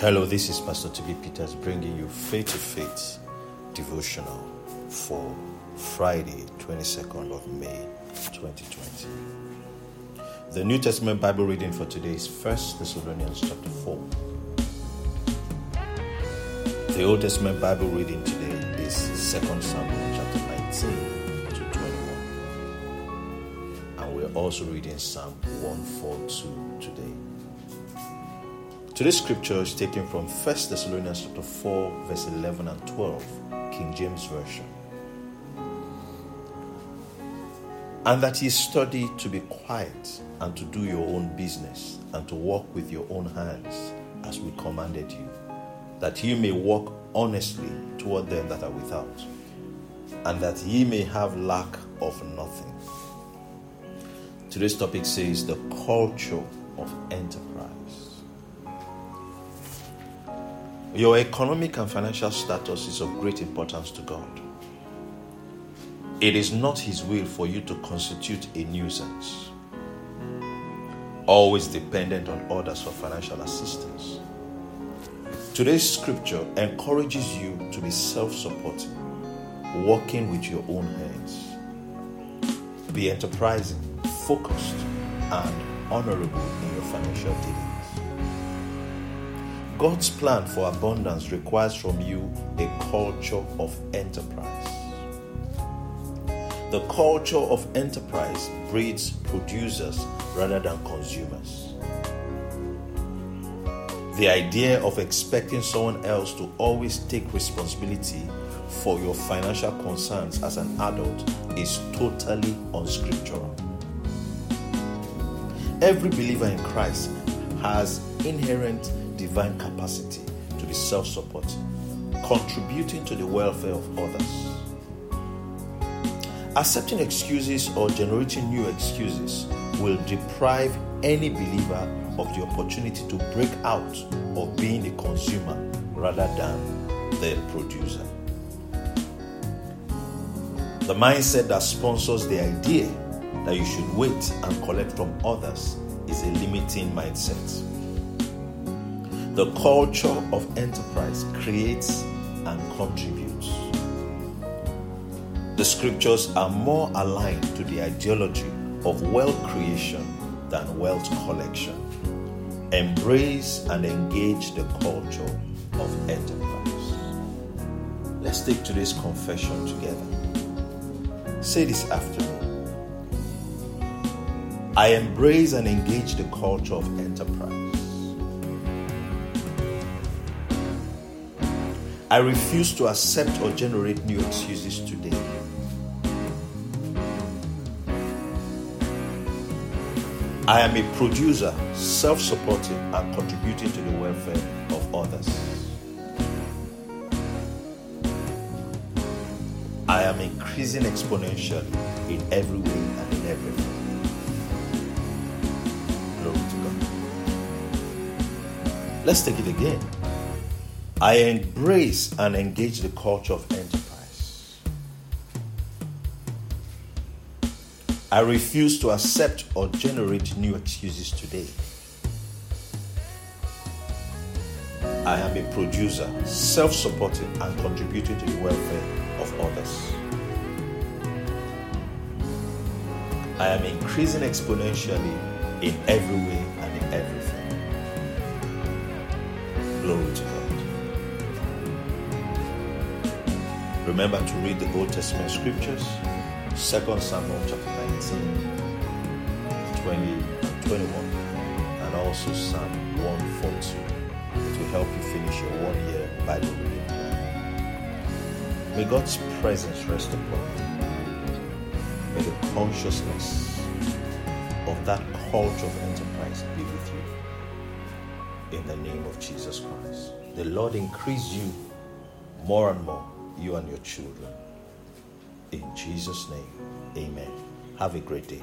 Hello, this is Pastor TB Peters bringing you Faith to Faith devotional for Friday, 22nd of May 2020. The New Testament Bible reading for today is 1 Thessalonians chapter 4. The Old Testament Bible reading today is 2 Samuel chapter 19 to 21. And we're also reading Psalm 142 today. Today's scripture is taken from 1 Thessalonians chapter 4, verse 11 and 12, King James Version. And that ye study to be quiet and to do your own business and to walk with your own hands as we commanded you, that ye may walk honestly toward them that are without, and that ye may have lack of nothing. Today's topic says the culture of enterprise. Your economic and financial status is of great importance to God. It is not His will for you to constitute a nuisance, always dependent on others for financial assistance. Today's scripture encourages you to be self supporting, working with your own hands. Be enterprising, focused, and honorable in your financial dealings. God's plan for abundance requires from you a culture of enterprise. The culture of enterprise breeds producers rather than consumers. The idea of expecting someone else to always take responsibility for your financial concerns as an adult is totally unscriptural. Every believer in Christ has inherent divine capacity to be self supporting, contributing to the welfare of others. Accepting excuses or generating new excuses will deprive any believer of the opportunity to break out of being a consumer rather than the producer. The mindset that sponsors the idea that you should wait and collect from others is a limiting mindset. The culture of enterprise creates and contributes. The scriptures are more aligned to the ideology of wealth creation than wealth collection. Embrace and engage the culture of enterprise. Let's take today's confession together. Say this after me. I embrace and engage the culture of enterprise. I refuse to accept or generate new excuses today. I am a producer, self supporting, and contributing to the welfare of others. I am increasing exponentially in every way and in everything. Glory to God. Let's take it again. I embrace and engage the culture of enterprise. I refuse to accept or generate new excuses today. I am a producer, self supporting, and contributing to the welfare of others. I am increasing exponentially in every way and in everything. Glory to God. Remember to read the Old Testament scriptures, 2 Samuel chapter 19, 20 and 21, and also Psalm 142. It will help you finish your one year Bible reading plan. May God's presence rest upon you. May the consciousness of that culture of enterprise be with you. In the name of Jesus Christ. The Lord increase you more and more you and your children. In Jesus' name, amen. Have a great day.